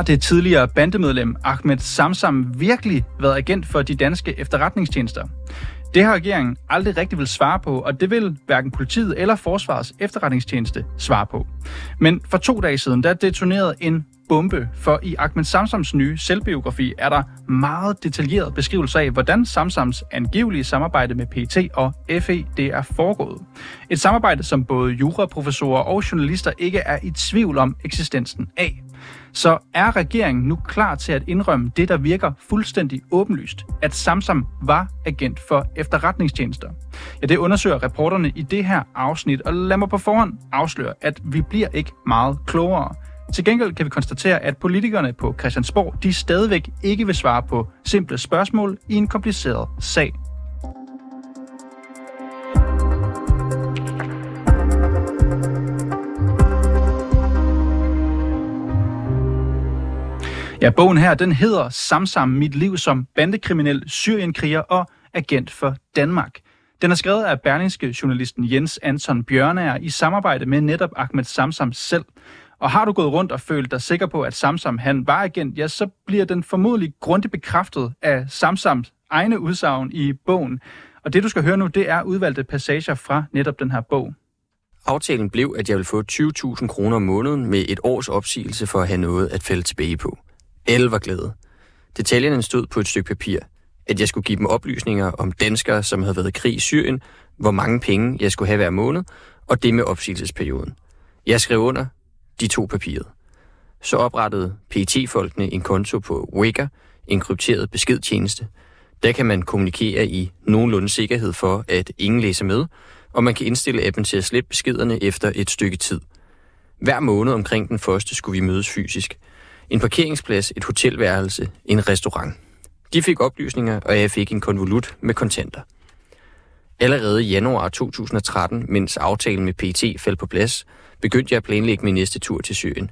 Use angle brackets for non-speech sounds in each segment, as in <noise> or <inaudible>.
Har det tidligere bandemedlem Ahmed Samsam virkelig været agent for de danske efterretningstjenester? Det har regeringen aldrig rigtig vil svare på, og det vil hverken politiet eller Forsvarets efterretningstjeneste svare på. Men for to dage siden, der detonerede en bombe, for i Ahmed Samsams nye selvbiografi er der meget detaljeret beskrivelse af, hvordan Samsams angivelige samarbejde med PT og FE det er foregået. Et samarbejde, som både juraprofessorer og journalister ikke er i tvivl om eksistensen af. Så er regeringen nu klar til at indrømme det, der virker fuldstændig åbenlyst, at Samsam var agent for efterretningstjenester? Ja, det undersøger reporterne i det her afsnit, og lad mig på forhånd afsløre, at vi bliver ikke meget klogere. Til gengæld kan vi konstatere, at politikerne på Christiansborg de stadigvæk ikke vil svare på simple spørgsmål i en kompliceret sag. Ja, bogen her, den hedder Samsam mit liv som bandekriminel, syrienkriger og agent for Danmark. Den er skrevet af berlingske journalisten Jens Anton Bjørnager i samarbejde med netop Ahmed Samsam selv. Og har du gået rundt og følt dig sikker på, at Samsam han var agent, ja, så bliver den formodentlig grundigt bekræftet af Samsams egne udsagn i bogen. Og det du skal høre nu, det er udvalgte passager fra netop den her bog. Aftalen blev, at jeg vil få 20.000 kroner om måneden med et års opsigelse for at have noget at falde tilbage på. Alle var glade. Detaljerne stod på et stykke papir. At jeg skulle give dem oplysninger om danskere, som havde været i krig i Syrien, hvor mange penge jeg skulle have hver måned, og det med opsigelsesperioden. Jeg skrev under, de to papiret. Så oprettede PET-folkene en konto på Wicker, en krypteret beskedtjeneste. Der kan man kommunikere i nogenlunde sikkerhed for, at ingen læser med, og man kan indstille appen til at slippe beskederne efter et stykke tid. Hver måned omkring den første skulle vi mødes fysisk. En parkeringsplads, et hotelværelse, en restaurant. De fik oplysninger, og jeg fik en konvolut med kontanter. Allerede i januar 2013, mens aftalen med PT faldt på plads, begyndte jeg at planlægge min næste tur til Syrien.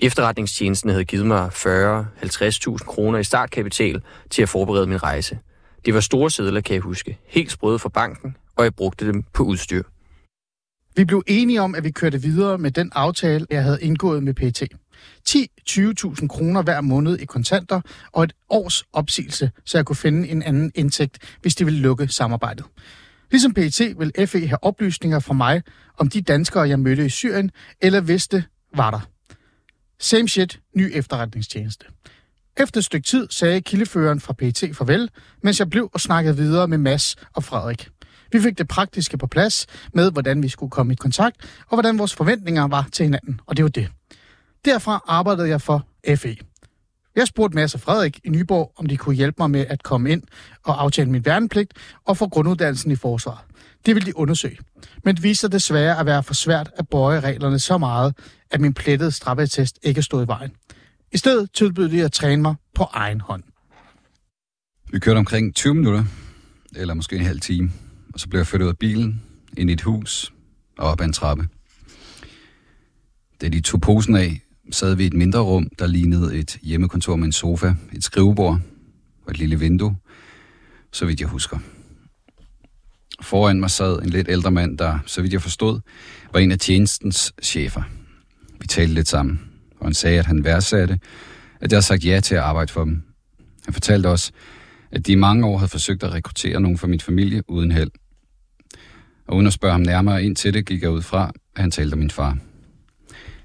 Efterretningstjenesten havde givet mig 40-50.000 kroner i startkapital til at forberede min rejse. Det var store sædler, kan jeg huske. Helt sprøde fra banken, og jeg brugte dem på udstyr. Vi blev enige om, at vi kørte videre med den aftale, jeg havde indgået med PT. 10-20.000 kroner hver måned i kontanter og et års opsigelse, så jeg kunne finde en anden indtægt, hvis de ville lukke samarbejdet. Ligesom PET vil FE have oplysninger fra mig om de danskere, jeg mødte i Syrien, eller hvis det var der. Same shit, ny efterretningstjeneste. Efter et stykke tid sagde kildeføreren fra PET farvel, mens jeg blev og snakkede videre med Mass og Frederik. Vi fik det praktiske på plads med, hvordan vi skulle komme i kontakt, og hvordan vores forventninger var til hinanden, og det var det. Derfra arbejdede jeg for FE. Jeg spurgte Mads og Frederik i Nyborg, om de kunne hjælpe mig med at komme ind og aftale min værnepligt og få grunduddannelsen i forsvaret. Det ville de undersøge. Men det viste sig desværre at være for svært at bøje reglerne så meget, at min plettede straffetest ikke stod i vejen. I stedet tilbød de at træne mig på egen hånd. Vi kørte omkring 20 minutter, eller måske en halv time, og så blev jeg flyttet ud af bilen, ind i et hus og op ad en trappe. Da de tog posen af, sad vi i et mindre rum, der lignede et hjemmekontor med en sofa, et skrivebord og et lille vindue, så vidt jeg husker. Foran mig sad en lidt ældre mand, der, så vidt jeg forstod, var en af tjenestens chefer. Vi talte lidt sammen, og han sagde, at han værdsatte, at jeg havde sagt ja til at arbejde for dem. Han fortalte også, at de i mange år havde forsøgt at rekruttere nogen fra min familie uden held. Og uden at spørge ham nærmere ind til det, gik jeg ud fra, at han talte om min far.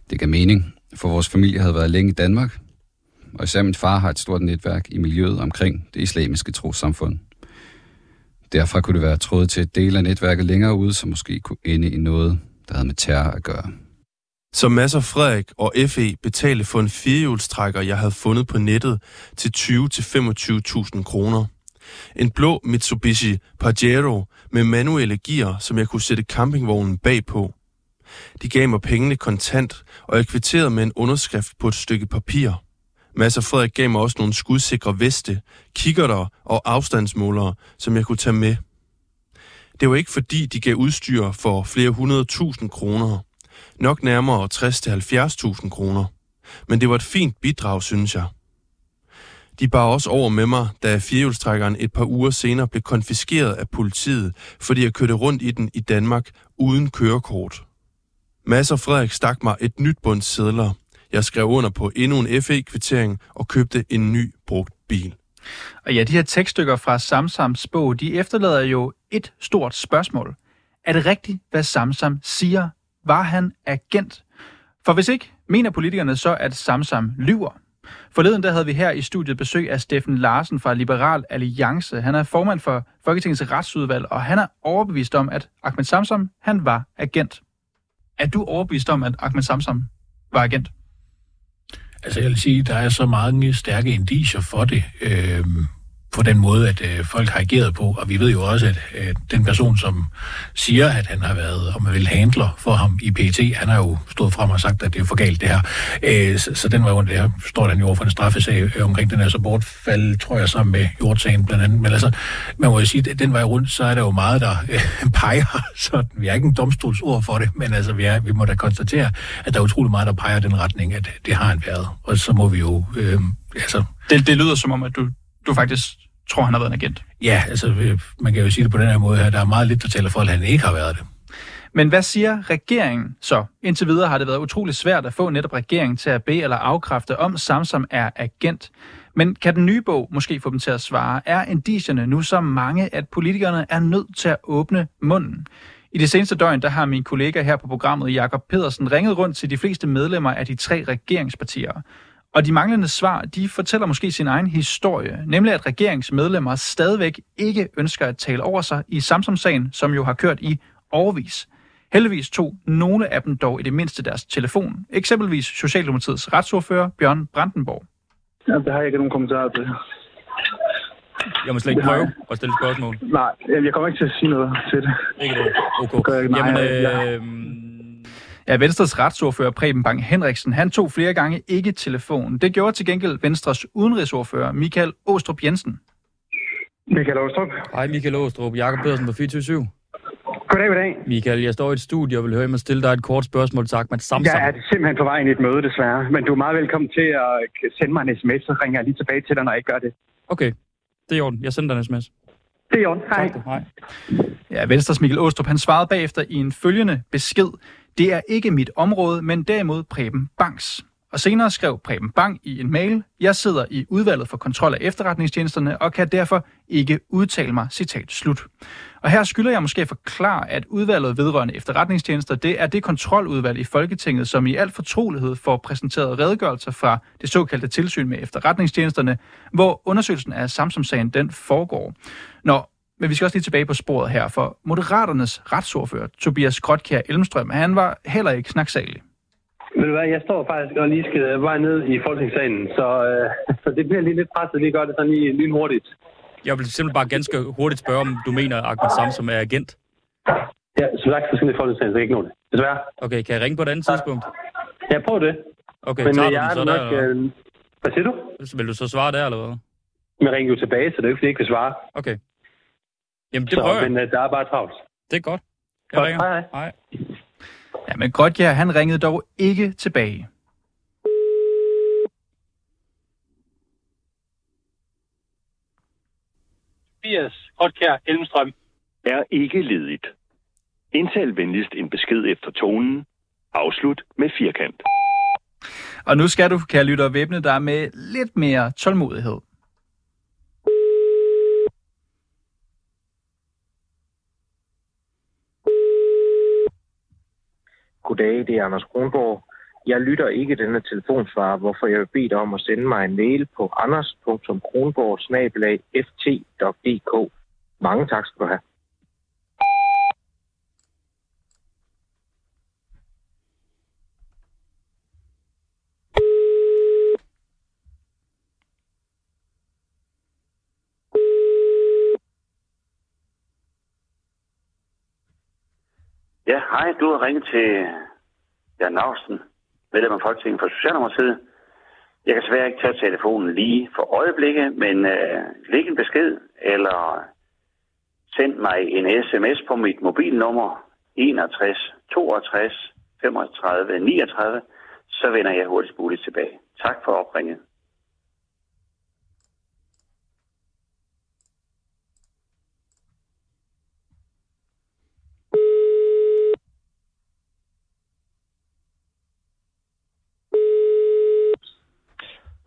Det gav mening, for vores familie havde været længe i Danmark, og især min far har et stort netværk i miljøet omkring det islamiske trossamfund. Derfra kunne det være trådet til et del af netværket længere ude, som måske kunne ende i noget, der havde med terror at gøre. Så Mads og Frederik og FE betalte for en firehjulstrækker, jeg havde fundet på nettet, til 20-25.000 kroner. En blå Mitsubishi Pajero med manuelle gear, som jeg kunne sætte campingvognen bagpå. De gav mig pengene kontant, og jeg kvitterede med en underskrift på et stykke papir. Mads og Frederik gav mig også nogle skudsikre veste, kikkerter og afstandsmålere, som jeg kunne tage med. Det var ikke fordi, de gav udstyr for flere hundrede tusind kroner. Nok nærmere 60-70.000 kroner. Men det var et fint bidrag, synes jeg. De bar også over med mig, da firehjulstrækkeren et par uger senere blev konfiskeret af politiet, fordi jeg kørte rundt i den i Danmark uden kørekort. Mads og Frederik stak mig et nyt bund sædler. Jeg skrev under på endnu en FE-kvittering og købte en ny brugt bil. Og ja, de her tekststykker fra Samsams bog, de efterlader jo et stort spørgsmål. Er det rigtigt, hvad Samsam siger? Var han agent? For hvis ikke, mener politikerne så, at Samsam lyver? Forleden der havde vi her i studiet besøg af Steffen Larsen fra Liberal Alliance. Han er formand for Folketingets retsudvalg, og han er overbevist om, at Ahmed Samsam, han var agent. Er du overbevist om, at Ahmed Samsam var agent? Altså jeg vil sige, der er så mange stærke indicier for det. Øh, på den måde, at øh, folk har ageret på. Og vi ved jo også, at øh, den person, som siger, at han har været, om man vil, handler for ham i PT, han har jo stået frem og sagt, at det er for galt det her. Øh, så, så den var jo, der står den jo over for en straffesag øh, omkring den her så bortfald, tror jeg, sammen med jordsagen blandt andet. Men altså, man må jo sige, at den vej rundt, så er der jo meget, der øh, <laughs> peger, sådan. vi er ikke en domstolsord for det, men altså, vi, er, vi må da konstatere, at der er utrolig meget, der peger den retning, at det har han været. Og så må vi jo, øh, altså... Det, det lyder som om, at du, du faktisk tror, han har været en agent. Ja, altså øh, man kan jo sige det på den her måde her. Der er meget lidt, der taler for, at han ikke har været det. Men hvad siger regeringen så? Indtil videre har det været utrolig svært at få netop regeringen til at bede eller afkræfte, om Samsam er agent. Men kan den nye bog måske få dem til at svare? Er indicierne nu så mange, at politikerne er nødt til at åbne munden? I det seneste døgn, der har min kollega her på programmet, Jakob Pedersen, ringet rundt til de fleste medlemmer af de tre regeringspartier. Og de manglende svar, de fortæller måske sin egen historie, nemlig at regeringsmedlemmer stadigvæk ikke ønsker at tale over sig i Samsung-sagen, som jo har kørt i overvis. Heldigvis tog nogle af dem dog i det mindste deres telefon. Eksempelvis Socialdemokratiets retsordfører Bjørn Brandenborg. Ja, det har jeg ikke nogen kommentarer til. Jeg må slet ikke prøve at stille spørgsmål. Nej, jeg kommer ikke til at sige noget til det. Ikke det? Okay. Jamen, øh, Ja, Venstres retsordfører Preben Bang Henriksen, han tog flere gange ikke telefonen. Det gjorde til gengæld Venstres udenrigsordfører Michael Åstrup Jensen. Michael Åstrup. hej Michael Åstrup, Jakob Pedersen på 24 Goddag, goddag. Michael, jeg står i et studie og vil høre mig stille dig et kort spørgsmål til Ahmed Samsam. Jeg er simpelthen på vej ind i et møde, desværre. Men du er meget velkommen til at sende mig en sms, så ringer jeg lige tilbage til dig, når jeg gør det. Okay, det er i orden. Jeg sender dig en sms. Det er i orden. Hej. Tak, du. Hej. Ja, Venstres Michael Åstrup, han svarede bagefter i en følgende besked. Det er ikke mit område, men derimod Preben Banks. Og senere skrev Preben Bang i en mail, jeg sidder i udvalget for kontrol af efterretningstjenesterne og kan derfor ikke udtale mig, citat slut. Og her skylder jeg måske at forklare, at udvalget vedrørende efterretningstjenester, det er det kontroludvalg i Folketinget, som i al fortrolighed får præsenteret redegørelser fra det såkaldte tilsyn med efterretningstjenesterne, hvor undersøgelsen af Samsung-sagen den foregår. Når men vi skal også lige tilbage på sporet her, for Moderaternes retsordfører, Tobias Grotkjær Elmstrøm, han var heller ikke snaksalig. Du hvad, jeg står faktisk og lige skal vej ned i Folketingssalen, så, øh, <laughs> så det bliver lige lidt presset, lige gør det sådan lige lynhurtigt. Jeg vil simpelthen bare ganske hurtigt spørge, om du mener, at Ahmed Samsam er agent. Ja, som sagt, så skal jeg i Folketingssalen, så jeg ikke nå det. Desværre. Okay, kan jeg ringe på et andet tidspunkt? Ja, prøv det. Okay, Men tager øh, du jeg den er så nok... der? eller Øh, hvad siger du? Vil du så svare der, eller hvad? Men ringer jo tilbage, så det er jo ikke, fordi jeg ikke vil svare. Okay. Jamen, det så, prøver jeg. men øh, der er bare travlt. Det er godt. Jeg Godt, ringer. hej, hej. hej. Ja, men Grotkjær, han ringede dog ikke tilbage. Tobias Kotkær Elmstrøm. er ikke ledigt. Indtal venligst en besked efter tonen. Afslut med firkant. Og nu skal du, kære lytter, væbne dig med lidt mere tålmodighed. Goddag, det er Anders Kronborg. Jeg lytter ikke denne telefonsvar, hvorfor jeg vil bede dig om at sende mig en mail på anders.kronborg-ft.dk. Mange tak skal du have. Ja, hej. Du har ringet til Jan Nausten, medlem af Folketinget for Socialdemokratiet. Jeg kan desværre ikke tage telefonen lige for øjeblikket, men øh, læg en besked, eller send mig en sms på mit mobilnummer 61 62 35 39, så vender jeg hurtigst muligt tilbage. Tak for opringet.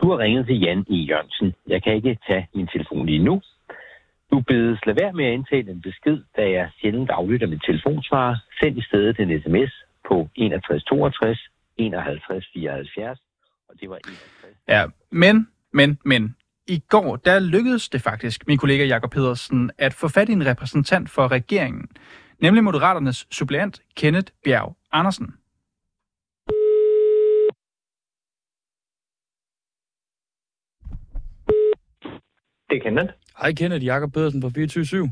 Du har ringet til Jan E. Jørgensen. Jeg kan ikke tage min telefon lige nu. Du bedes lade være med at indtale en besked, da jeg sjældent aflytter min telefonsvarer. Send i stedet en sms på 61 62 51 74. Og det var 61. Ja, men, men, men. I går, der lykkedes det faktisk, min kollega Jakob Pedersen, at få fat i en repræsentant for regeringen, nemlig Moderaternes suppleant Kenneth Bjerg Andersen. Det er Kenneth. Hej Kenneth, Jakob Pedersen fra 24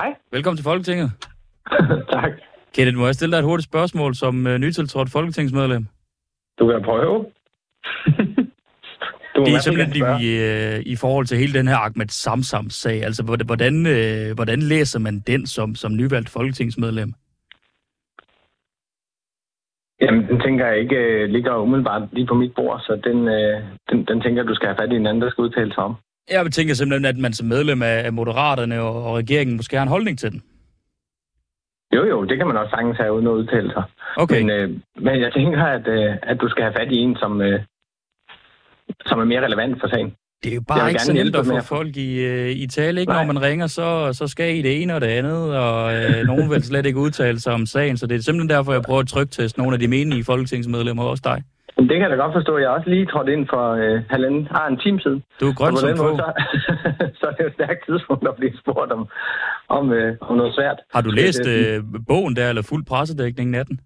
Hej. Velkommen til Folketinget. <laughs> tak. Kenneth, må jeg stille dig et hurtigt spørgsmål som uh, nytiltrådt folketingsmedlem? Du kan prøve. <laughs> Du Det er simpelthen i, uh, i forhold til hele den her Ahmed Samsam-sag. Altså, hvordan- uh, hvordan læser man den som, som nyvalgt folketingsmedlem? Jamen, den tænker jeg ikke øh, ligger umiddelbart lige på mit bord, så den, øh, den, den tænker du skal have fat i en anden, der skal udtale sig om. Jeg tænker simpelthen, at man som medlem af Moderaterne og, og regeringen måske har en holdning til den. Jo, jo, det kan man også sagtens have uden at udtale sig. Okay. Men, øh, men jeg tænker, at, øh, at du skal have fat i en, som, øh, som er mere relevant for sagen. Det er jo bare ikke så nemt at få folk i, øh, i tale, ikke? Nej. Når man ringer, så, så skal I det ene og det andet, og øh, nogen vil slet ikke udtale sig om sagen, så det er simpelthen derfor, jeg prøver at trykteste nogle af de menige folketingsmedlemmer, også dig. Men det kan jeg da godt forstå. Jeg har også lige trådt ind for øh, halvanden, har en time siden. Du er grøn som måde. Så, <laughs> så er det jo et stærkt tidspunkt at blive spurgt om, om, øh, om noget svært. Har du læst øh, bogen der, eller fuld pressedækning natten?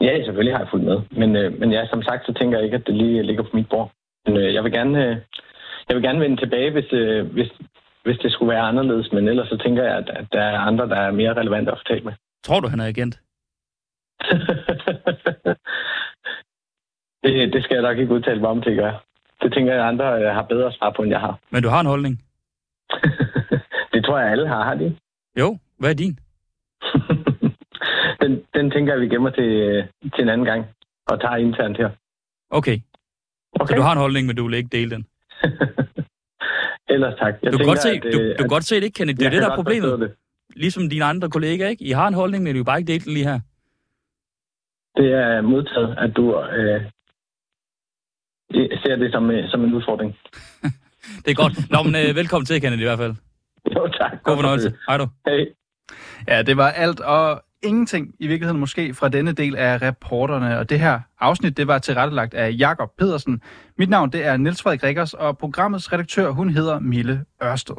Ja, selvfølgelig har jeg fulgt med. Men, øh, men ja, som sagt, så tænker jeg ikke, at det lige ligger på mit bord. Men øh, jeg vil gerne, øh, jeg vil gerne vende tilbage, hvis, øh, hvis, hvis det skulle være anderledes. Men ellers så tænker jeg, at, at der er andre, der er mere relevante at fortælle med. Tror du, han er agent? <laughs> det, det skal jeg nok ikke udtale mig om, det gør. Det tænker jeg, at andre øh, har bedre svar på, end jeg har. <laughs> Men du har en holdning? Det tror jeg, alle har, har de? Jo, hvad er din? <laughs> Den, den tænker jeg, vi gemmer til, øh, til en anden gang og tager internt her. Okay. okay. Så du har en holdning, men du vil ikke dele den? <laughs> Ellers tak. Jeg du kan tænker, godt se, at, du, øh, du kan godt se det ikke, Kenneth. Det er Jeg det, kan der er problemet. det. Ligesom dine andre kollegaer, ikke? I har en holdning, men du vil bare ikke dele den lige her. Det er modtaget, at du øh, ser det som, øh, som en udfordring. <laughs> Det er godt. Nå, men øh, velkommen til, Kenneth, i hvert fald. Jo, tak. God fornøjelse. Hej du. Hej. Ja, det var alt og ingenting i virkeligheden måske fra denne del af reporterne. Og det her afsnit, det var tilrettelagt af Jakob Pedersen. Mit navn, det er Niels Frederik Rikkers, og programmets redaktør, hun hedder Mille Ørsted.